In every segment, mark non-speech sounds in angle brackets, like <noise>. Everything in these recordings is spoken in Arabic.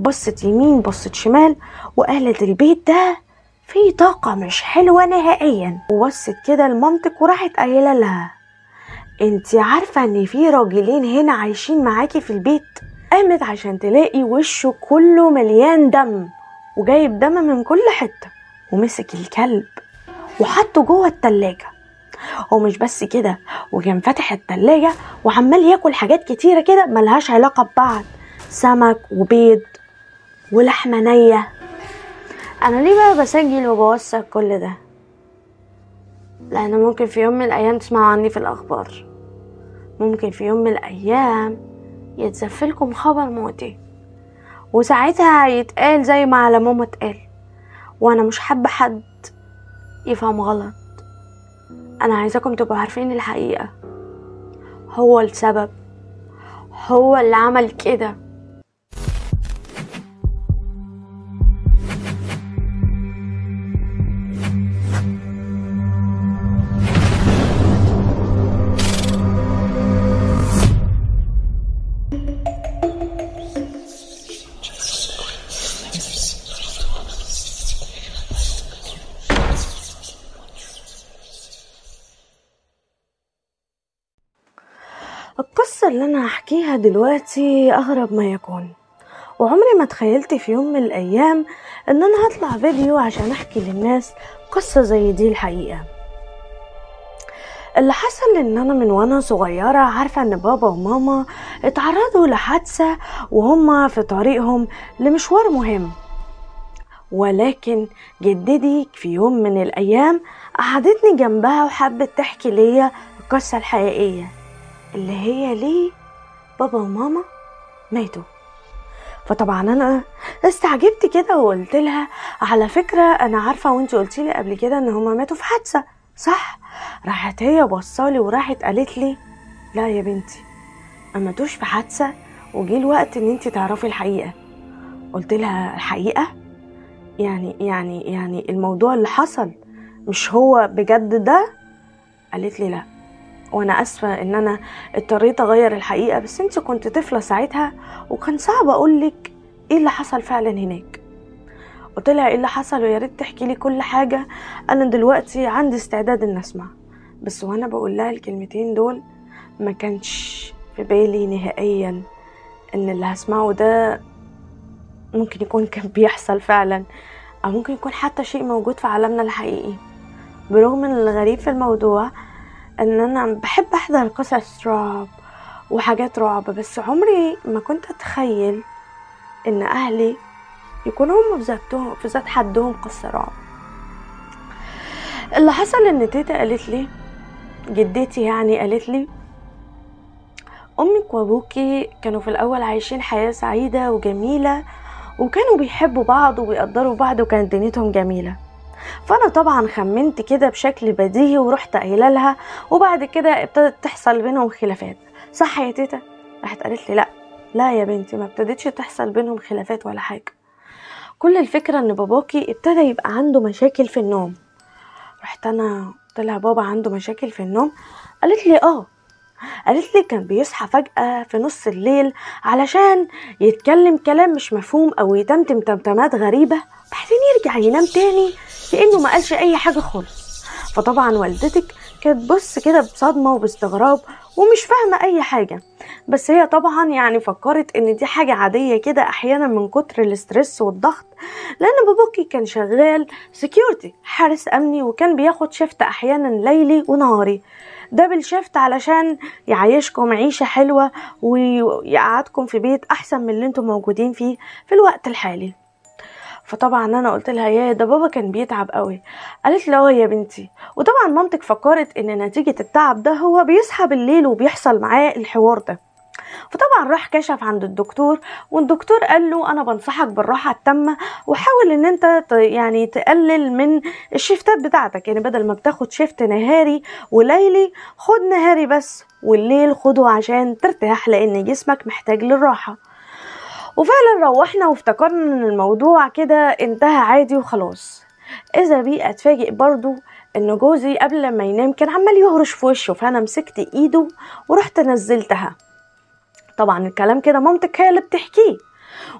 بصت يمين بصت شمال وقالت البيت ده فيه طاقة مش حلوة نهائيا. وبصت كده لمامتك وراحت قايلة لها انتي عارفة إن في راجلين هنا عايشين معاكي في البيت؟ قامت عشان تلاقي وشه كله مليان دم وجايب دم من كل حتة ومسك الكلب وحطه جوه التلاجة. ومش بس كده وكان فاتح التلاجة وعمال ياكل حاجات كتيرة كده ملهاش علاقة ببعض سمك وبيض ولحمة نية. أنا ليه بقى بسجل وبوثق كل ده؟ لأن ممكن في يوم من الأيام تسمعوا عني في الأخبار. ممكن في يوم من الأيام يتزفلكم خبر موتي. وساعتها يتقال زي ما على ماما اتقال. وأنا مش حابة حد يفهم غلط. أنا عايزاكم تبقوا عارفين الحقيقة. هو السبب. هو اللي عمل كده. دلوقتي أغرب ما يكون. وعمري ما تخيلت في يوم من الأيام إن أنا هطلع فيديو عشان أحكي للناس قصة زي دي الحقيقة. اللي حصل إن أنا من وأنا صغيرة عارفة إن بابا وماما اتعرضوا لحادثة وهما في طريقهم لمشوار مهم. ولكن جدتي في يوم من الأيام قعدتني جنبها وحبت تحكي ليا القصة الحقيقية اللي هي ليه بابا وماما ماتوا. فطبعا أنا استعجبت كده وقلت لها على فكرة أنا عارفة وانت قلتي لي قبل كده إن هما ماتوا في حادثة. صح. راحت هي بصالي وراحت قالت لي لا يا بنتي ما ماتوش في حادثة وجه الوقت إن انت تعرفي الحقيقة. قلت لها الحقيقة؟ يعني يعني يعني الموضوع اللي حصل مش هو بجد ده؟ قالت لي لا. وأنا آسفة إن أنا اضطريت أغير الحقيقة بس أنت كنت طفلة ساعتها وكان صعب اقولك إيه اللي حصل فعلا هناك. قلت لها إيه اللي حصل ويا ريت تحكي لي كل حاجة. أنا دلوقتي عندي استعداد ان أسمع. بس وأنا بقول لها الكلمتين دول ما كانش في بالي نهائيا إن اللي هسمعه ده ممكن يكون كان بيحصل فعلا أو ممكن يكون حتى شيء موجود في عالمنا الحقيقي. برغم إن الغريب في الموضوع إن أنا بحب أحضر قصص رعب وحاجات رعب بس عمري ما كنت أتخيل إن أهلي يكونوا هم في ذاتهم في ذات حدهم قصة رعب. اللي حصل إن تيتا قالت لي جدتي يعني قالت لي أمك وأبوكي كانوا في الأول عايشين حياة سعيدة وجميلة وكانوا بيحبوا بعض وبيقدروا بعض وكانت دنيتهم جميلة. فأنا طبعا خمنت كده بشكل بديهي ورحت قايلة لها وبعد كده ابتدت تحصل بينهم خلافات. صح يا تيتا؟ راحت قالت لي لا. لا يا بنتي ما ابتدتش تحصل بينهم خلافات ولا حاجة. كل الفكرة إن باباكي ابتدى يبقى عنده مشاكل في النوم. رحت أنا لها بابا عنده مشاكل في النوم؟ قالت لي آه. قالت لي كان بيصحى فجأة في نص الليل علشان يتكلم كلام مش مفهوم أو يتمتم تمتمات غريبة بعدين يرجع ينام تاني كأنه ما قالش أي حاجة خالص. فطبعا والدتك كانت بص كده بصدمة وباستغراب ومش فاهمة أي حاجة. بس هي طبعا يعني فكرت إن دي حاجة عادية كده أحيانا من كتر الاسترس والضغط لأن باباكي كان شغال security حارس أمني وكان بياخد shift أحيانا ليلي ونهاري. double shift علشان يعيشكم عيشة حلوة ويقعدكم في بيت أحسن من اللي أنتم موجودين فيه في الوقت الحالي. فطبعا أنا قلت لها يا ده بابا كان بيتعب قوي قالت لي آه يا بنتي. وطبعا مامتك فكرت إن نتيجة التعب ده هو بيصحى بالليل وبيحصل معاه الحوار ده. فطبعا راح كشف عند الدكتور والدكتور قال له أنا بنصحك بالراحة التامة وحاول إن أنت يعني تقلل من الشيفتات بتاعتك. يعني بدل ما بتاخد شيفت نهاري وليلي خد نهاري بس والليل خده عشان ترتاح لأن جسمك محتاج للراحة. وفعلا روحنا وافتكرنا إن الموضوع كده انتهى عادي وخلاص. إذا بي أتفاجئ برضو إن جوزي قبل ما ينام كان عمال يهرش في وشه فأنا مسكت إيده ورحت نزلتها. طبعا الكلام كده مامتك هي اللي بتحكيه.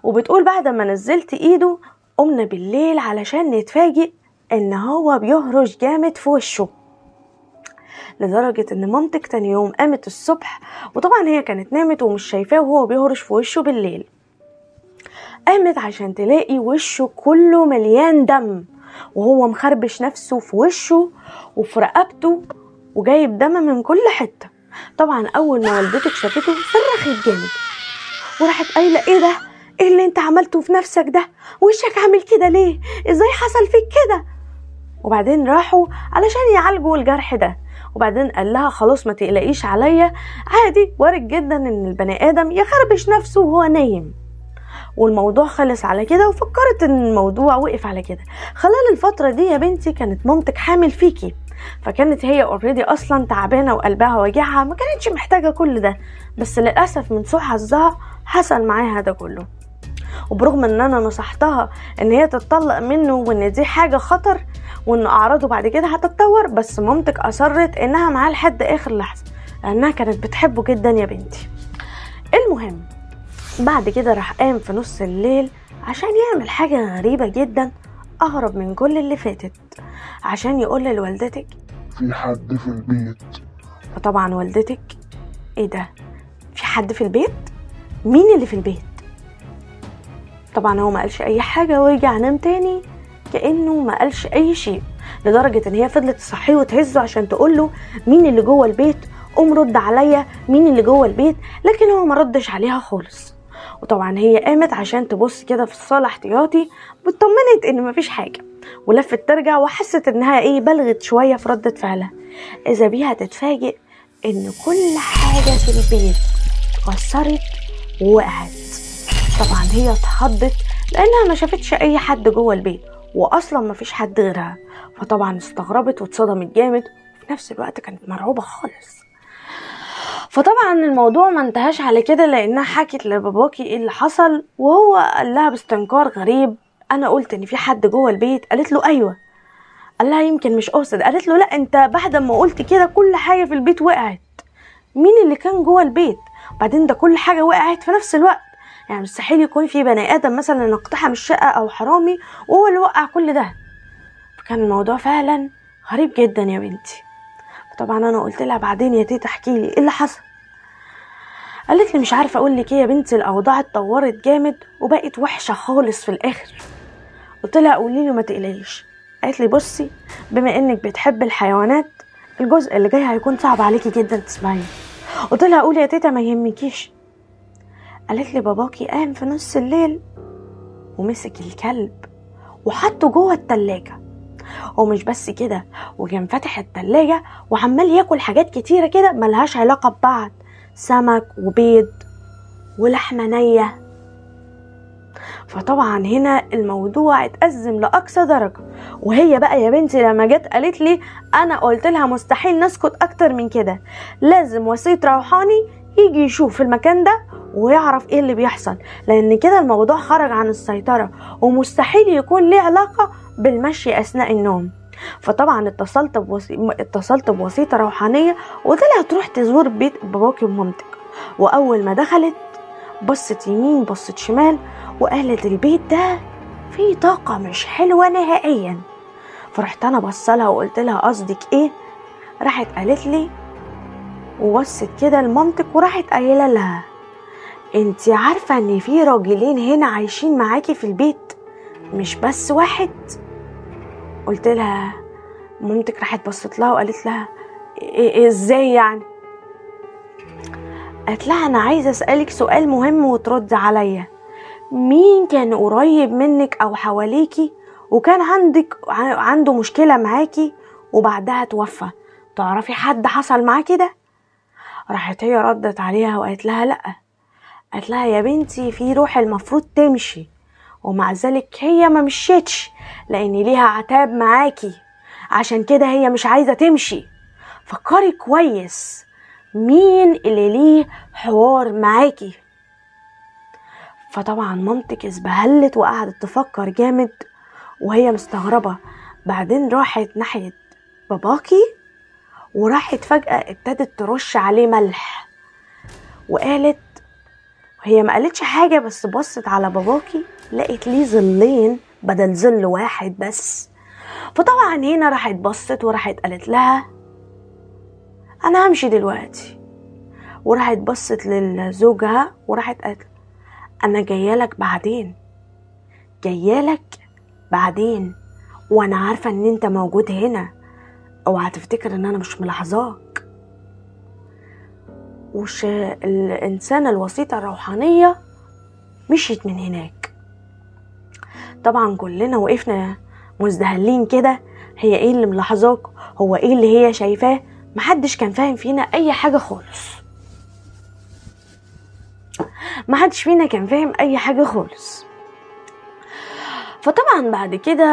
وبتقول بعد ما نزلت إيده قمنا بالليل علشان نتفاجئ إن هو بيهرش جامد في وشه. لدرجة إن مامتك تاني يوم قامت الصبح وطبعا هي كانت نامت ومش شايفاه وهو بيهرش في وشه بالليل. قامت عشان تلاقي وشه كله مليان دم وهو مخربش نفسه في وشه وفي رقبته وجايب دم من كل حتة. طبعا أول ما والدتك شافته صرخت جامد. وراحت قايلة إيه ده؟ إيه اللي أنت عملته في نفسك ده؟ وشك عامل كده ليه؟ إزاي حصل فيك كده؟ وبعدين راحوا علشان يعالجوا الجرح ده. وبعدين قال لها خلاص ما تقلقيش عليا عادي وارد جدا إن البني آدم يخربش نفسه وهو نايم. والموضوع خلص على كده وفكرت إن الموضوع وقف على كده. خلال الفترة دي يا بنتي كانت مامتك حامل فيكي فكانت هي اوريدي أصلا تعبانة وقلبها واجعها ما كانتش محتاجة كل ده بس للأسف من سوء حظها حصل معاها ده كله. وبرغم إن أنا نصحتها إن هي تتطلق منه وإن دي حاجة خطر وإن أعراضه بعد كده هتتطور بس مامتك أصرت إنها معاه لحد آخر لحظة لأنها كانت بتحبه جدا يا بنتي. المهم بعد كده راح قام في نص الليل عشان يعمل حاجة غريبة جدا أغرب من كل اللي فاتت عشان يقول لوالدتك في حد في البيت. فطبعا والدتك إيه ده؟ في حد في البيت؟ مين اللي في البيت؟ طبعا هو ما قالش أي حاجة ورجع نام تاني كأنه ما قالش أي شيء لدرجة إن هي فضلت تصحيه وتهزه عشان تقول له مين اللي جوه البيت؟ قوم رد عليا مين اللي جوه البيت؟ لكن هو ما ردش عليها خالص. وطبعا هي قامت عشان تبص كده في الصالة احتياطي واطمنت إن مفيش حاجة ولفت ترجع وحست إنها إيه بلغت شوية في ردة فعلها. إذا بيها تتفاجئ إن كل حاجة في البيت اتكسرت ووقعت. طبعا هي اتخضت لأنها ما شافتش أي حد جوه البيت واصلا ما فيش حد غيرها. فطبعا استغربت واتصدمت جامد وفي نفس الوقت كانت مرعوبة خالص. فطبعا الموضوع ما انتهاش على كده لأنها حكت لباباكي إيه اللي حصل وهو قال لها باستنكار غريب. أنا قلت إن في حد جوه البيت. قالت له أيوه. قال لها يمكن مش قاصد. قالت له لا أنت بعد ما قلت كده كل حاجة في البيت وقعت. مين اللي كان جوه البيت؟ بعدين ده كل حاجة وقعت في نفس الوقت. يعني مستحيل يكون في بني آدم مثلا اقتحم الشقة أو حرامي وهو اللي وقع كل ده. فكان الموضوع فعلا غريب جدا يا بنتي. طبعا أنا قلت لها بعدين يا تيتا احكي لي إيه اللي حصل؟ قالت لي مش عارفة أقول لك إيه يا بنتي الأوضاع اتطورت جامد وبقت وحشة خالص في الآخر. قلت لها قولي لي ما تقلقيش. قالت لي بصي بما إنك بتحب الحيوانات الجزء اللي جاي هيكون صعب عليكي جدا تسمعيه. قلت لها قولي يا تيتا ما يهمكيش. قالت لي باباكي قام في نص الليل ومسك الكلب وحطه جوه التلاجة. ومش بس كده وكان فاتح التلاجة وعمال ياكل حاجات كتيرة كده ملهاش علاقة ببعض سمك وبيض ولحمة نية. فطبعا هنا الموضوع اتأزم لأقصى درجة وهي بقى يا بنتي لما جت قالت لي أنا قلت لها مستحيل نسكت أكتر من كده لازم وسيط روحاني يجي يشوف المكان ده ويعرف إيه اللي بيحصل. لأن كده الموضوع خرج عن السيطرة ومستحيل يكون ليه علاقة بالمشي أثناء النوم. فطبعا اتصلت بوسي... اتصلت بوسيطة روحانية لها تروح تزور بيت باباكي ومامتك. وأول ما دخلت بصت يمين بصت شمال وقالت البيت ده فيه طاقة مش حلوة نهائيا. فرحت أنا بصلها وقلت لها قصدك إيه؟ راحت قالت لي وبصت كده لمامتك وراحت قايلة لها انت عارفة إن في راجلين هنا عايشين معاكي في البيت مش بس واحد؟ قلت لها مامتك راحت بصت لها وقالت لها إزاي يعني؟ قالت لها أنا عايزة أسألك سؤال مهم وترد عليا مين كان قريب منك أو حواليكي وكان عندك عنده مشكلة معاكي وبعدها توفى؟ تعرفي حد حصل معاه كده؟ راحت هي ردت عليها وقالت لها لأ. قالت لها يا بنتي في روح المفروض تمشي. ومع ذلك هي ما مشيتش لأن ليها عتاب معاكي. عشان كده هي مش عايزة تمشي. فكري كويس مين اللي ليه حوار معاكي؟ فطبعا مامتك ازبهلت وقعدت تفكر جامد وهي مستغربة. بعدين راحت ناحية باباكي وراحت فجأة ابتدت ترش عليه ملح. وقالت وهي ما قالتش حاجة بس بصت على باباكي لقيت ليه ظلين بدل ظل واحد بس. فطبعا هنا راحت بصت وراحت قالت لها أنا همشي دلوقتي. وراحت بصت لزوجها وراحت قالت أنا جايالك بعدين. جايالك بعدين. وأنا عارفة إن أنت موجود هنا. أوعى تفتكر إن أنا مش ملاحظاك. وش الإنسانة الوسيطة الروحانية مشيت من هناك. طبعا كلنا وقفنا مزدهلين كده هي إيه اللي ملاحظاك؟ هو إيه اللي هي شايفاه؟ محدش كان فاهم فينا أي حاجة خالص. محدش فينا كان فاهم أي حاجة خالص. فطبعا بعد كده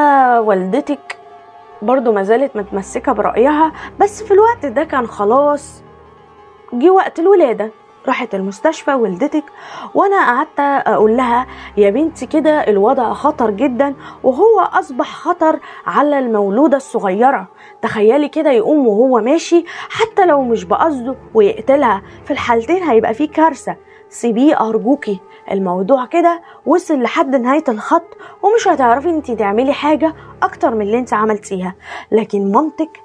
والدتك برضو ما زالت متمسكة برأيها بس في الوقت ده كان خلاص جه وقت الولادة. راحت المستشفى والدتك وأنا قعدت أقول لها يا بنتي كده الوضع خطر جدا وهو أصبح خطر على المولودة الصغيرة. تخيلي كده يقوم وهو ماشي حتى لو مش بقصده ويقتلها في الحالتين هيبقى فيه كارثة. سيبيه أرجوكي. الموضوع كده وصل لحد نهاية الخط ومش هتعرفي انت تعملي حاجة أكتر من اللي انت عملتيها. لكن مامتك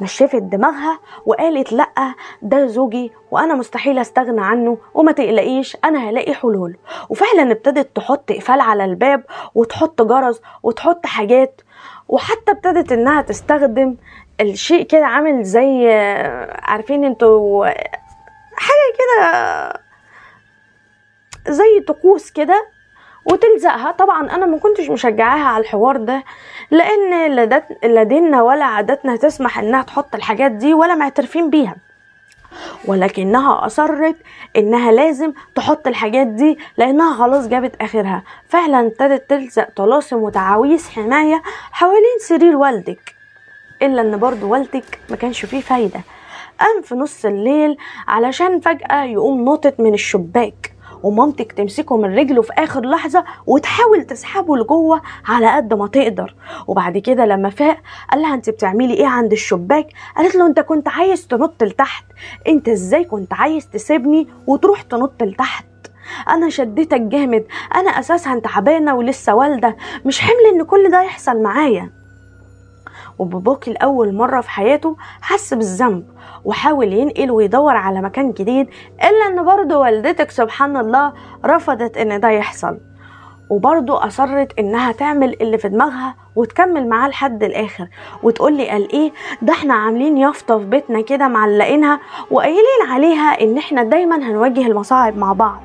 نشفت دماغها وقالت لأ ده زوجي وأنا مستحيل أستغنى عنه وما تقلقيش أنا هلاقي حلول. وفعلا ابتدت تحط قفال على الباب وتحط جرس وتحط حاجات وحتى ابتدت إنها تستخدم الشيء كده عامل زي عارفين أنتوا حاجة كده زي طقوس كده وتلزقها. طبعا أنا ما كنتش مشجعاها على الحوار ده لأن لا ديننا ولا عاداتنا تسمح إنها تحط الحاجات دي ولا معترفين بيها. ولكنها أصرت إنها لازم تحط الحاجات دي لأنها خلاص جابت آخرها. فعلا ابتدت تلزق طلاسم وتعاويذ حماية حوالين سرير والدك إلا إن برضو والدك ما كانش فيه فايدة. قام في نص الليل علشان فجأة يقوم نطت من الشباك. ومامتك تمسكه من رجله في آخر لحظة وتحاول تسحبه لجوه على قد ما تقدر. وبعد كده لما فاق قال لها أنت بتعملي إيه عند الشباك؟ قالت له أنت كنت عايز تنط لتحت. أنت إزاي كنت عايز تسيبني وتروح تنط لتحت؟ أنا شديتك جامد. أنا أساسا تعبانة ولسه والدة. مش حمل إن كل ده يحصل معايا. وباباكي لأول مرة في حياته حس بالذنب وحاول ينقل ويدور على مكان جديد إلا إن برضه والدتك سبحان الله رفضت إن ده يحصل. وبرضه أصرت إنها تعمل اللي في دماغها وتكمل معاه لحد الآخر. وتقول لي قال إيه؟ ده إحنا عاملين يافطة في بيتنا كده معلقينها وقايلين عليها إن إحنا دايما هنواجه المصاعب مع بعض.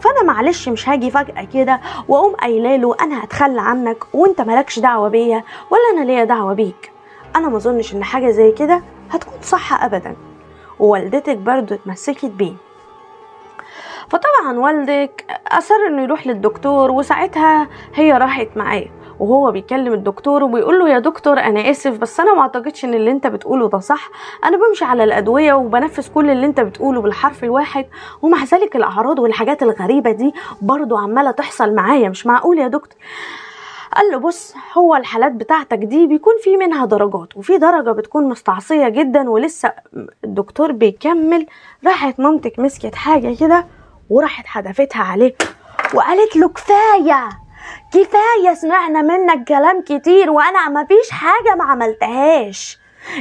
فانا معلش مش هاجي فجأة كده واقوم قايلة له أنا هتخلى عنك وأنت مالكش دعوة بيا ولا أنا ليا دعوة بيك. أنا ما إن حاجة زي كده هتكون صح ابدا. ووالدتك برضو اتمسكت بيه. فطبعا والدك أصر إنه يروح للدكتور وساعتها هي راحت معاه. وهو بيكلم الدكتور وبيقول له يا دكتور أنا آسف بس أنا ما أعتقدش إن اللي أنت بتقوله ده صح. أنا بمشي على الأدوية وبنفذ كل اللي أنت بتقوله بالحرف الواحد ومع ذلك الأعراض والحاجات الغريبة دي برضو عمالة تحصل معايا مش معقول يا دكتور؟ قال له بص هو الحالات بتاعتك دي بيكون في منها درجات وفي درجة بتكون مستعصية جدا ولسه الدكتور بيكمل. راحت مامتك مسكت حاجة كده وراحت حدفتها عليه وقالت له كفاية كفاية سمعنا منك كلام كتير وأنا مفيش حاجة ما عملتهاش.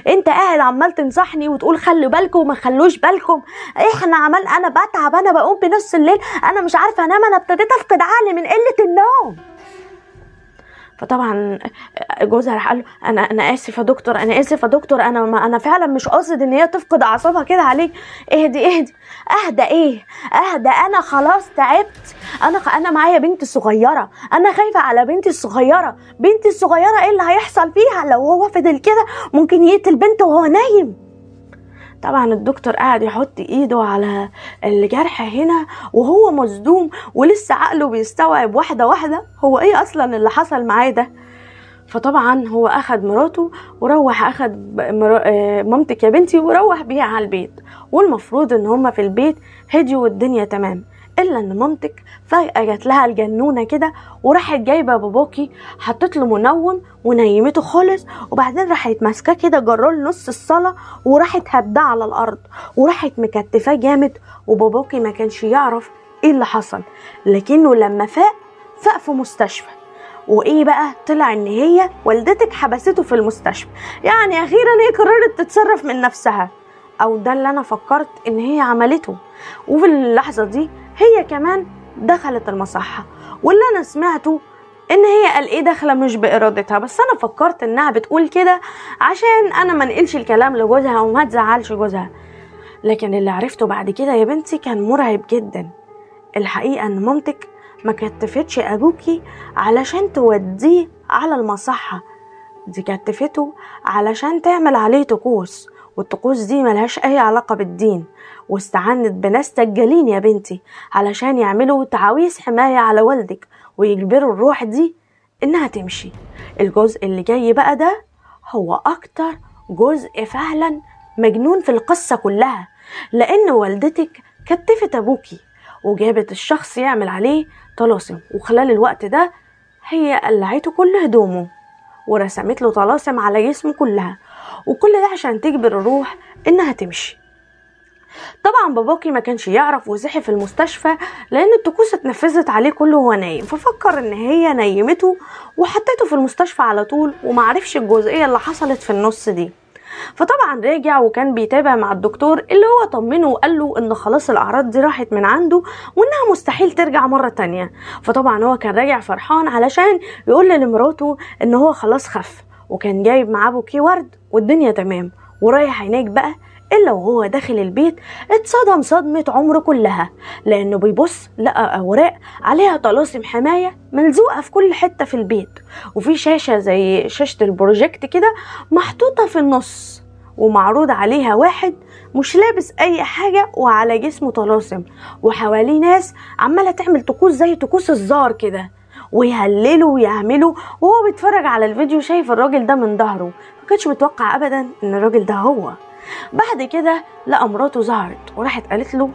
أنت قاعد عمال تنصحني وتقول خلوا بالكم وما خلوش بالكم. إحنا عمال أنا بتعب أنا بقوم بنص الليل أنا مش عارفة أنام أنا ابتديت افقد عقلي من قلة النوم. فطبعا جوزها راح قال له أنا أنا آسف يا دكتور أنا آسف يا دكتور أنا ما أنا فعلا مش قاصد إن هي تفقد أعصابها كده عليك. اهدي اهدي. أهدى إيه؟ أهدى. أنا خلاص تعبت. أنا أنا معايا بنتي الصغيره أنا خايفة على بنتي الصغيره بنتي الصغيره إيه اللي هيحصل فيها؟ لو هو فضل كده ممكن يقتل بنته وهو نايم. طبعا الدكتور قاعد يحط إيده على الجرح هنا وهو مصدوم ولسه عقله بيستوعب واحدة واحدة. هو إيه أصلا اللي حصل معاه ده؟ فطبعا هو أخد مراته وروح أخد مامتك يا بنتي وروح بيها على البيت. والمفروض إن هما في البيت هديوا والدنيا تمام. إلا إن مامتك جات لها الجنونة كده وراحت جايبة باباكي حطت له منوم ونيمته خالص وبعدين راحت ماسكاه كده جرال نص الصاله وراحت هداه على الأرض وراحت مكتفاه جامد وباباكي ما كانش يعرف إيه اللي حصل لكنه لما فاق فاق في مستشفى. وإيه بقى؟ طلع إن هي والدتك حبسته في المستشفى. يعني أخيرا هي قررت تتصرف من نفسها. أو ده اللي أنا فكرت إن هي عملته. وفي اللحظة دي هي كمان دخلت المصحة واللي أنا سمعته إن هي قال إيه داخلة مش بإرادتها بس أنا فكرت إنها بتقول كده عشان أنا ما نقلش الكلام لجوزها وما تزعلش جوزها. لكن اللي عرفته بعد كده يا بنتي كان مرعب جدا. الحقيقة إن مامتك ما كتفتش أبوكي علشان توديه على المصحة. دي كتفته علشان تعمل عليه طقوس والطقوس دي ملهاش أي علاقة بالدين. واستعنت بناس دجالين يا بنتي علشان يعملوا تعاويذ حماية على والدك ويجبروا الروح دي إنها تمشي. الجزء اللي جاي بقى ده هو أكتر جزء فعلا مجنون في القصة كلها لأن والدتك كتفت أبوكي وجابت الشخص يعمل عليه طلاسم وخلال الوقت ده هي قلعته كل هدومه ورسمت له طلاسم على جسمه كلها وكل ده عشان تجبر الروح إنها تمشي. طبعا باباكي ما كانش يعرف وصحي في المستشفى لأن الطقوس اتنفذت عليه كله وهو نايم ففكر إن هي نيمته وحطيته في المستشفى على طول ومعرفش الجزئية اللي حصلت في النص دي. فطبعا رجع وكان بيتابع مع الدكتور اللي هو طمنه وقال له إن خلاص الأعراض دي راحت من عنده وإنها مستحيل ترجع مرة تانية. فطبعا هو كان راجع فرحان علشان يقول لمراته إن هو خلاص خف وكان جايب معاه بوكيه ورد والدنيا تمام. ورايح هناك بقى إلا وهو داخل البيت اتصدم صدمة عمره كلها لأنه بيبص لقى أوراق عليها طلاسم حماية ملزوقة في كل حتة في البيت وفي شاشة زي شاشة البروجيكت كده محطوطة في النص ومعروض عليها واحد مش لابس أي حاجة وعلى جسمه طلاسم وحواليه ناس عمالة تعمل طقوس زي طقوس الزار كده ويهللوا ويعملوا وهو بيتفرج على الفيديو شايف الراجل ده من ظهره ما كانش متوقع ابدا إن الراجل ده هو. بعد كده لقى مراته ظهرت وراحت قالت له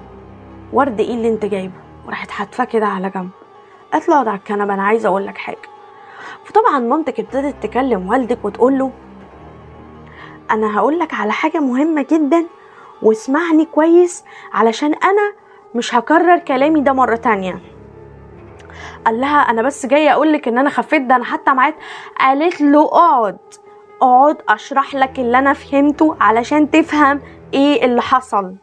ورد إيه اللي أنت جايبه؟ وراحت حاتفاه كده على جنب. قالت له أقعد على الكنبة أنا عايزة أقول لك حاجة. فطبعا مامتك ابتدت تكلم والدك وتقول له أنا هقول لك على حاجة مهمة جدا واسمعني كويس علشان أنا مش هكرر كلامي ده مرة تانية. قال لها أنا بس جاية أقول لك إن أنا خفيت ده أنا حتى معاك. قالت له أقعد. اقعد اشرح لك اللي أنا فهمته علشان تفهم إيه اللي حصل.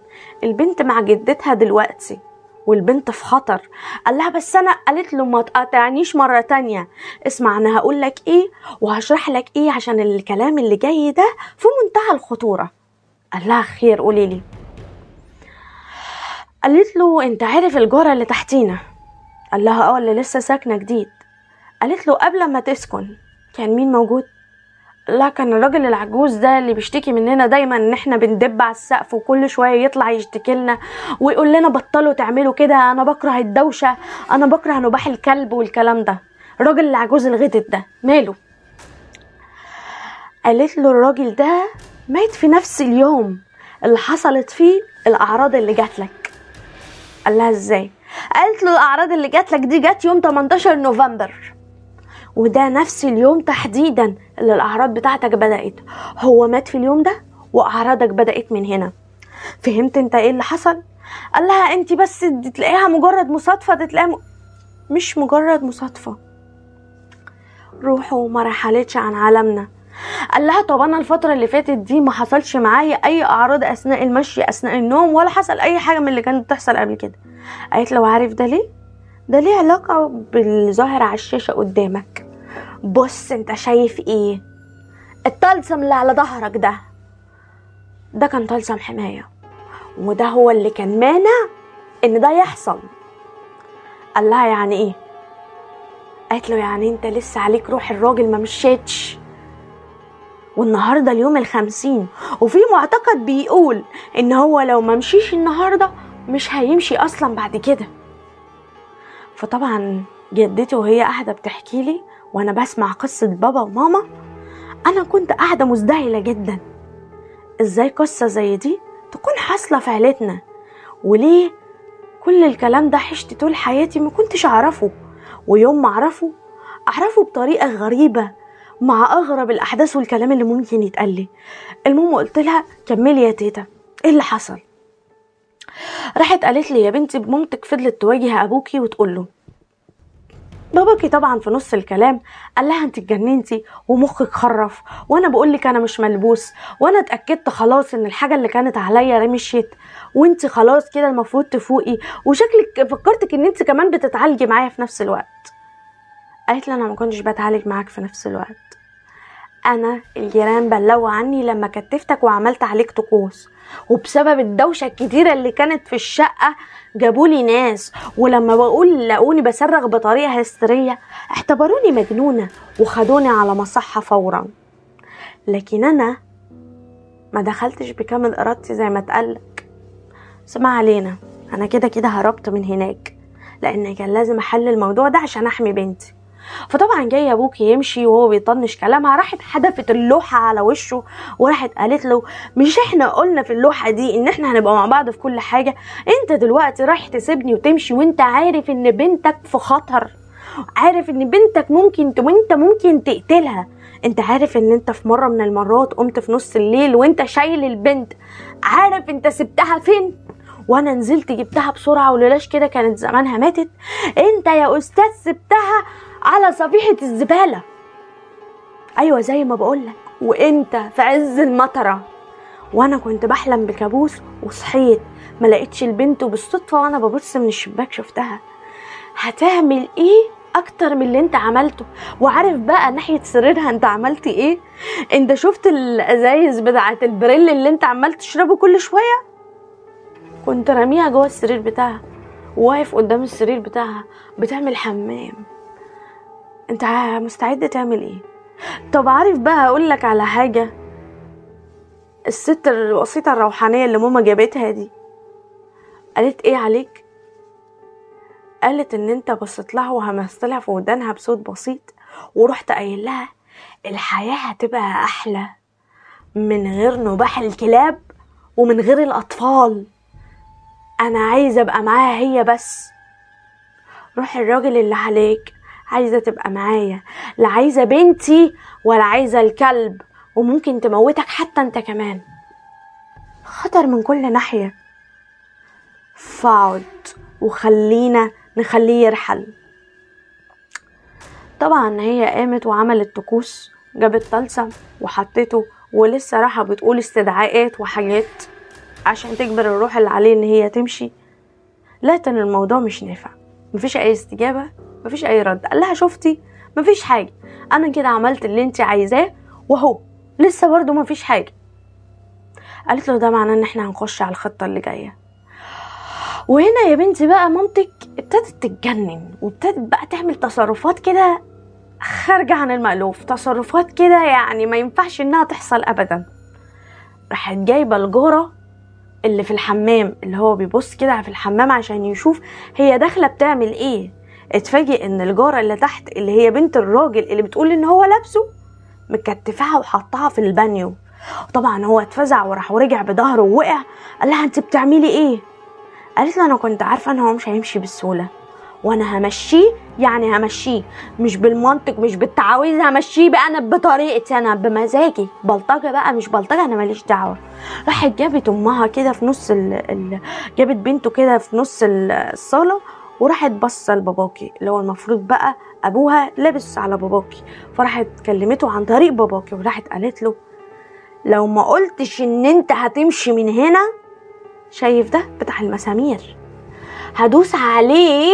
البنت مع جدتها دلوقتي والبنت في خطر. قال لها بس أنا قالت له ما تقاطعنيش مرة تانية. اسمع أنا هقول لك إيه وهشرح لك إيه عشان الكلام اللي جاي ده في منتهى الخطورة. قال لها خير قولي لي. قالت له انت عارف الجارة اللي تحتينا؟ قال لها آه اللي لسه ساكنة جديد. قالت له قبل ما تسكن كان مين موجود؟ لا كان الراجل العجوز ده اللي بيشتكي مننا دايما إن إحنا بندب على السقف وكل شوية يطلع يشتكي لنا ويقول لنا بطلوا تعملوا كده أنا بكره الدوشة أنا بكره نباح الكلب والكلام ده. الراجل العجوز الغتت ده ماله؟ قالت له الراجل ده مات في نفس اليوم اللي حصلت فيه الأعراض اللي جات لك. قال لها إزاي؟ قالت له الأعراض اللي جات لك دي جت يوم 18 نوفمبر. وده نفس اليوم تحديدا اللي الأعراض بتاعتك بدأت. هو مات في اليوم ده وأعراضك بدأت من هنا. فهمت أنت إيه اللي حصل؟ قال لها أنت بس تلاقيها مجرد مصادفة تلاقيها م... مش مجرد مصادفة. روحه ما رحلتش عن عالمنا. قال لها طب أنا الفترة اللي فاتت دي ما حصلش معايا أي أعراض أثناء المشي أثناء النوم ولا حصل أي حاجة من اللي كانت بتحصل قبل كده. قالت له عارف ده ليه؟ ده ليه علاقة بالظاهر على الشاشة قدامك. بص انت شايف إيه؟ الطلسم اللي على ظهرك ده. ده كان طلسم حماية وده هو اللي كان مانع إن ده يحصل. قال لها يعني إيه؟ قالت له يعني أنت لسه عليك روح الراجل ما مشيتش. والنهاردة اليوم الخمسين وفي معتقد بيقول إن هو لو ما مشيش النهارده مش هيمشي أصلا بعد كده. فطبعا جدتي وهي قاعدة بتحكي لي وأنا بسمع قصة بابا وماما أنا كنت قاعدة مزدهله جدا. إزاي قصة زي دي تكون حاصلة في عيلتنا؟ وليه كل الكلام ده حشت طول حياتي ما كنتش أعرفه؟ ويوم ما أعرفه أعرفه بطريقة غريبة مع أغرب الأحداث والكلام اللي ممكن يتقال لي. المهم قلت لها كملي يا تيتا إيه اللي حصل؟ راحت قالت لي يا بنتي مامتك فضلت تواجه أبوكي وتقول له باباكي طبعا في نص الكلام قال لها أنت اتجننتي ومخك خرف وأنا بقول لك أنا مش ملبوس وأنا اتأكدت خلاص إن الحاجة اللي كانت عليا مشيت وأنت خلاص كده المفروض تفوقي وشكلك فكرتك إن أنت كمان بتتعالجي معايا في نفس الوقت. قالت لي أنا ما كنتش بتعالج معاك في نفس الوقت. أنا الجيران بلغوا عني لما كتفتك وعملت عليك طقوس. وبسبب الدوشة الكتيرة اللي كانت في الشقة جابولي ناس ولما بقول لقوني بصرخ بطريقة هستيرية اعتبروني مجنونة وخدوني على مصحة فورا. لكن أنا ما دخلتش بكامل إرادتي زي ما اتقالك اسمع علينا أنا كده كده هربت من هناك لأن كان لازم أحل الموضوع ده عشان أحمي بنتي. فطبعا جاي ابوكي يمشي وهو بيطنش كلامها راحت حدفت اللوحة على وشه وراحت قالت له مش إحنا قلنا في اللوحة دي إن إحنا هنبقى مع بعض في كل حاجة؟ أنت دلوقتي رايح تسيبني وتمشي وأنت عارف إن بنتك في خطر عارف إن بنتك ممكن. وأنت ممكن تقتلها. أنت عارف إن أنت في مرة من المرات قمت في نص الليل وأنت شايل البنت عارف أنت سبتها فين؟ وأنا نزلت جبتها بسرعة ولولاش كده كانت زمانها ماتت. أنت يا أستاذ سبتها على صفيحة الزبالة. أيوه زي ما بقولك. وإنت في عز المطرة. وأنا كنت بحلم بكابوس وصحيت. ما لقيتش البنت وبالصدفة وأنا ببص من الشباك شفتها. هتعمل إيه أكتر من اللي أنت عملته؟ وعارف بقى ناحية سريرها أنت عملت إيه؟ أنت شفت الأزايز بتاعة البريل اللي أنت عمال تشربه كل شوية؟ كنت راميها جوه السرير بتاعها. واقف قدام السرير بتاعها. بتعمل حمام. انت مستعد تعمل إيه؟ طب عارف بقى أقول لك على حاجة. الست الوسيطة الروحانية اللي ماما جابتها دي قالت إيه عليك؟ قالت ان انت بصيت لها وهمست لها في ودانها بصوت بسيط ورحت قايل لها الحياة هتبقى أحلى من غير نباح الكلاب ومن غير الأطفال. أنا عايزة أبقى معاها هي بس. روح الراجل اللي عليك عايزة تبقى معايا لا عايزة بنتي ولا عايزة الكلب وممكن تموتك حتى انت كمان. خطر من كل ناحية. فاقعد وخلينا نخليه يرحل. طبعا هي قامت وعملت طقوس جابت طلسم وحطته ولسه راحة بتقول استدعاءات وحاجات عشان تجبر الروح اللي عليه إن هي تمشي. لكن الموضوع مش نافع. مفيش أي استجابة. مفيش أي رد. قال لها شفتي؟ مفيش حاجة. أنا كده عملت اللي أنت عايزاه وهو لسه برضو مفيش حاجة. قالت له ده معناه إن إحنا هنخش على الخطة اللي جاية. وهنا يا بنتي بقى مامتك ابتدت تتجنن وابتدت بقى تعمل تصرفات كده خارجة عن المألوف. تصرفات كده يعني ما ينفعش إنها تحصل ابدا. راحت جايبة الجارة اللي في الحمام اللي هو بيبص كده في الحمام عشان يشوف هي داخلة بتعمل إيه. اتفاجئ ان الجارة اللي تحت اللي هي بنت الراجل اللي بتقول ان هو لابسه مكتفاها وحطها في البانيو. طبعا هو اتفزع وراح ورجع بظهره ووقع قال لها انت بتعملي إيه؟ قالت له أنا كنت عارفة ان هو مش هيمشي بالسهوله وأنا همشيه يعني همشيه مش بالمنطق مش بالتعاويذ همشيه بقى أنا بطريقتي أنا بمزاجي بلطجة بقى مش بلطجة أنا ماليش دعوة. راحت جابت امها كده في نص ال... ال... جابت بنته كده في نص ال- الصالة وراحت بصه لباباكي اللي هو المفروض بقى أبوها لابس على باباكي. فراحت كلمته عن طريق باباكي وراحت قالت له لو ما قلتش إن أنت هتمشي من هنا شايف ده؟ بتاع المسامير. هدوس عليه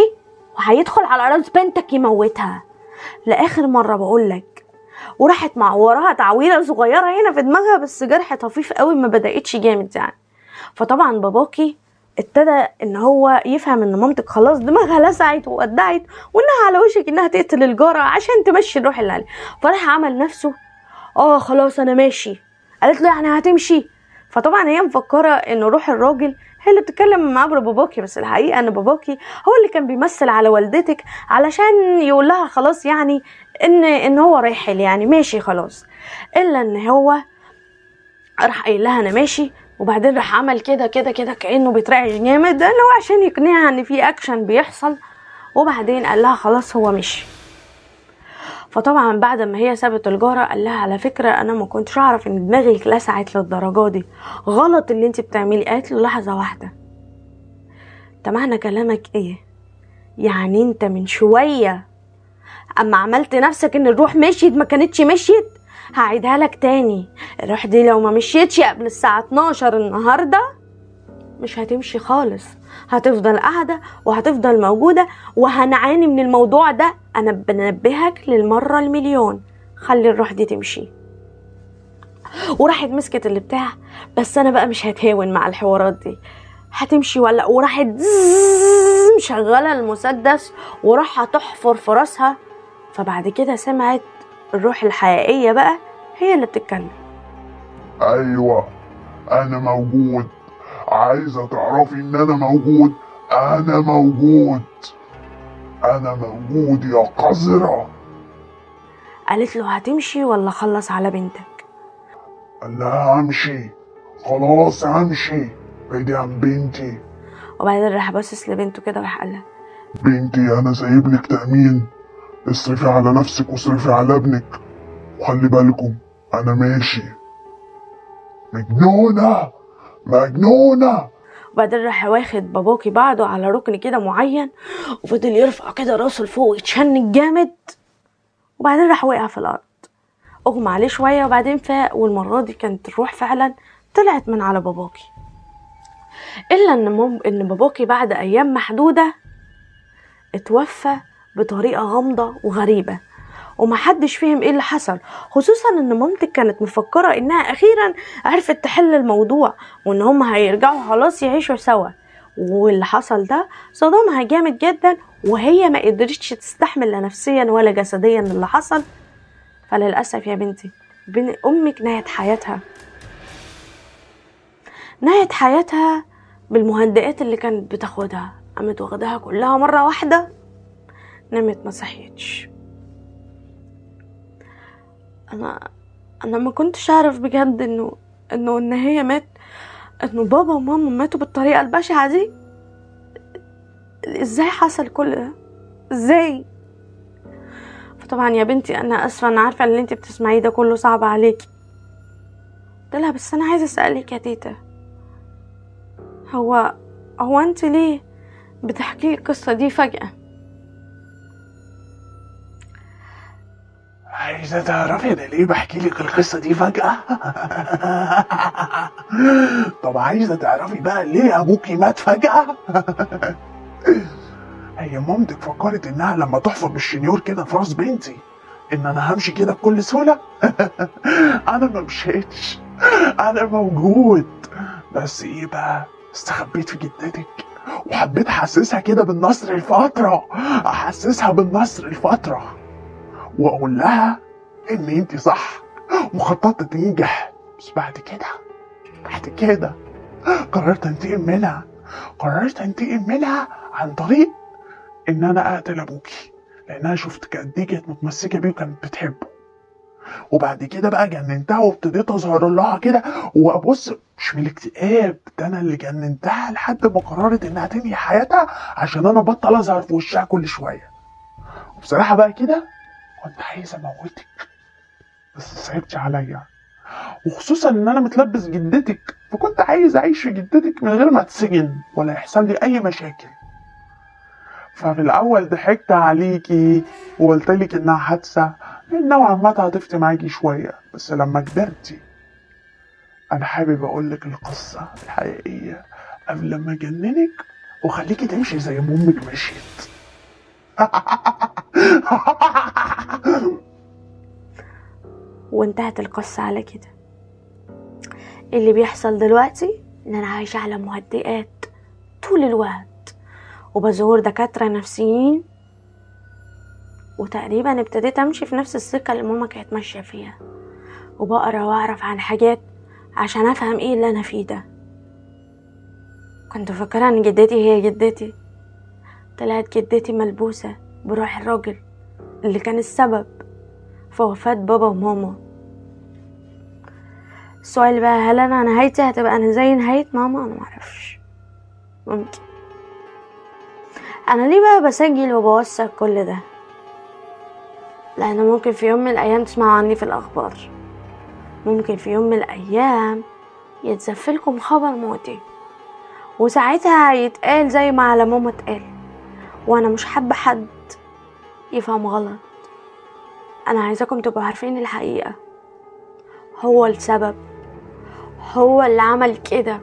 وهيدخل على راس بنتك يموتها. لآخر مرة بقولك وراحت مع وراها تعويره صغيرة هنا في دماغها بس جرح طفيف قوي ما بدأتش جامد يعني. فطبعا باباكي ابتدى إن هو يفهم إن مامتك خلاص دماغها لسعت وودعت وإنها على وشك إنها تقتل الجارة عشان تمشي الروح اللي عليه فراح عمل نفسه. آه خلاص أنا ماشي. قالت له يعني هتمشي. فطبعا هي مفكرة إن روح الراجل هي اللي بتتكلم مع عبر باباكي بس الحقيقة إن باباكي هو اللي كان بيمثل على والدتك علشان يقول لها خلاص يعني إن إن هو رايحل يعني ماشي خلاص. إلا إن هو راح قايل لها أنا ماشي. وبعدين راح عمل كده كده كده كأنه بيترعش جامد. ده اللي هو عشان يقنعها إن في اكشن بيحصل. وبعدين قال لها خلاص هو مشي. فطبعا بعد ما هي سابت الجارة قال لها على فكرة أنا ما كنتش أعرف إن دماغك لسعت للدرجة دي. غلط اللي أنت بتعملي قالت له لحظة واحدة. انت معنى كلامك إيه؟ يعني أنت من شوية أما عملت نفسك إن الروح مشيت ما كانتش مشيت؟ هعيدها لك تاني. الروح دي لو ما مشيتش قبل الساعة 12 النهاردة مش هتمشي خالص. هتفضل قاعدة وهتفضل موجودة وهنعاني من الموضوع ده. أنا بنبهك للمرة المليون. خلي الروح دي تمشي. وراحت مسكت اللي بتاع بس أنا بقى مش هتهاون مع الحوارات دي. هتمشي ولا؟ وراحت مشغلة المسدس وراح تحفر في راسها. فبعد كده سمعت الروح الحقيقية بقى هي اللي بتتكلم. أيوه أنا موجود. عايزة تعرفي إن أنا موجود؟ أنا موجود. أنا موجود يا قذرة. قالت له هتمشي ولا خلص على بنتك؟ قال لها همشي. خلاص همشي. بعيدي عن بنتي. وبعدين راح باصص لبنته كده وراح قال لها بنتي أنا سايب لك تأمين. اصرفي على نفسك واصرفي على ابنك. وخلي بالكم أنا ماشي. مجنونة! مجنونة! وبعدين راح واخد باباكي بعده على ركن كده معين وفضل يرفع كده راسه لفوق ويتشنج جامد. وبعدين راح وقع في الأرض. أغمى عليه شوية وبعدين فاق والمرة دي كانت الروح فعلا طلعت من على باباكي إلا إن مم... إن باباكي بعد أيام محدودة اتوفى بطريقة غامضة وغريبة. ومحدش فهم إيه اللي حصل خصوصا إن مامتك كانت مفكرة إنها أخيرا عرفت تحل الموضوع وإن هم هيرجعوا خلاص يعيشوا سوا. واللي حصل ده صدمها جامد جدا وهي ما قدرتش تستحمل لا نفسيا ولا جسديا اللي حصل. فللأسف يا بنتي بن أمك نهت حياتها. نهت حياتها بالمهدئات اللي كانت بتاخدها. قامت واخداها كلها مرة واحدة. نمت ما صحيتش أنا أنا ما كنتش أعرف بجد انه إنه إن هي مات إنه بابا وماما ماتوا بالطريقة البشعة دي. إزاي حصل كل ده؟ إزاي؟ فطبعا يا بنتي أنا آسفة أنا عارفة اللي انت بتسمعيه ده كله صعب عليكي. قلت لها بس أنا عايزة أسألك يا تيتا. هو هو انت ليه بتحكي القصة دي فجأة؟ عايزة تعرفي أنا ليه بحكي لك القصة دي فجأة؟ <laughs> طب عايزة تعرفي بقى ليه أبوكي مات فجأة؟ <laughs> هي مامتك فكرت إنها لما تحفر بالشنيور كده في راس بنتي إن أنا همشي كده بكل سهولة؟ <laughs> أنا ما مشيتش أنا موجود بس إيه بقى؟ استخبيت في جدتك وحبيت أحسسها كده بالنصر الفترة أحسسها بالنصر الفترة واقول لها إن أنت صح وخططت تنجح. بس بعد كده بعد كده قررت أنتقم منها. قررت أنتقم منها عن طريق إن أنا أقتل أبوكي لانها شفت قد إيه كانت متمسكة بيه وكانت بتحبه. وبعد كده بقى جننتها وابتديت أظهر لها كده وأبص مش من الاكتئاب ده أنا اللي جننتها لحد ما قررت إنها تنهي حياتها عشان أنا بطل أظهر في وشها كل شوية. وبصراحة بقى كده كنت عايز اموتك بس صعبتي عليا. وخصوصا إن أنا متلبس جدتك فكنت عايز أعيش في جدتك من غير ما اتسجن ولا يحصل لي أي مشاكل. ففي الأول ضحكت عليكي وقلت لك إنها حادثه نوعا ما تعاطفت معاكي شوية بس لما كبرتي أنا حابب أقول لك القصة الحقيقية قبل ما أجننك وخليكي تمشي زي ما أمك مشيت. <laughs> وانتهت القصة على كده. اللي بيحصل دلوقتي إن أنا عايشة على مهدئات طول الوقت وبزور دكاترة نفسيين وتقريبا ابتديت أمشي في نفس السكة اللي ماما كانت ماشية فيها. وبقرأ وأعرف عن حاجات عشان أفهم إيه اللي أنا فيه ده. كنت فاكرة إن جدتي هي جدتي. طلعت جدتي ملبوسة بروح الراجل اللي كان السبب في وفاة بابا وماما. السؤال بقى هل أنا نهايتي هتبقى أنا زي نهاية ماما؟ أنا معرفش. ممكن. أنا ليه بقى بسجل وبوثق كل ده؟ لأن ممكن في يوم من الأيام تسمعوا عني في الأخبار. ممكن في يوم من الأيام يتزفلكم خبر موتي. وساعتها هيتقال زي ما على ماما اتقال. وأنا مش حابة حد يفهم غلط. أنا عايزاكم تبقوا عارفين الحقيقة. هو السبب. هو اللي عمل كده.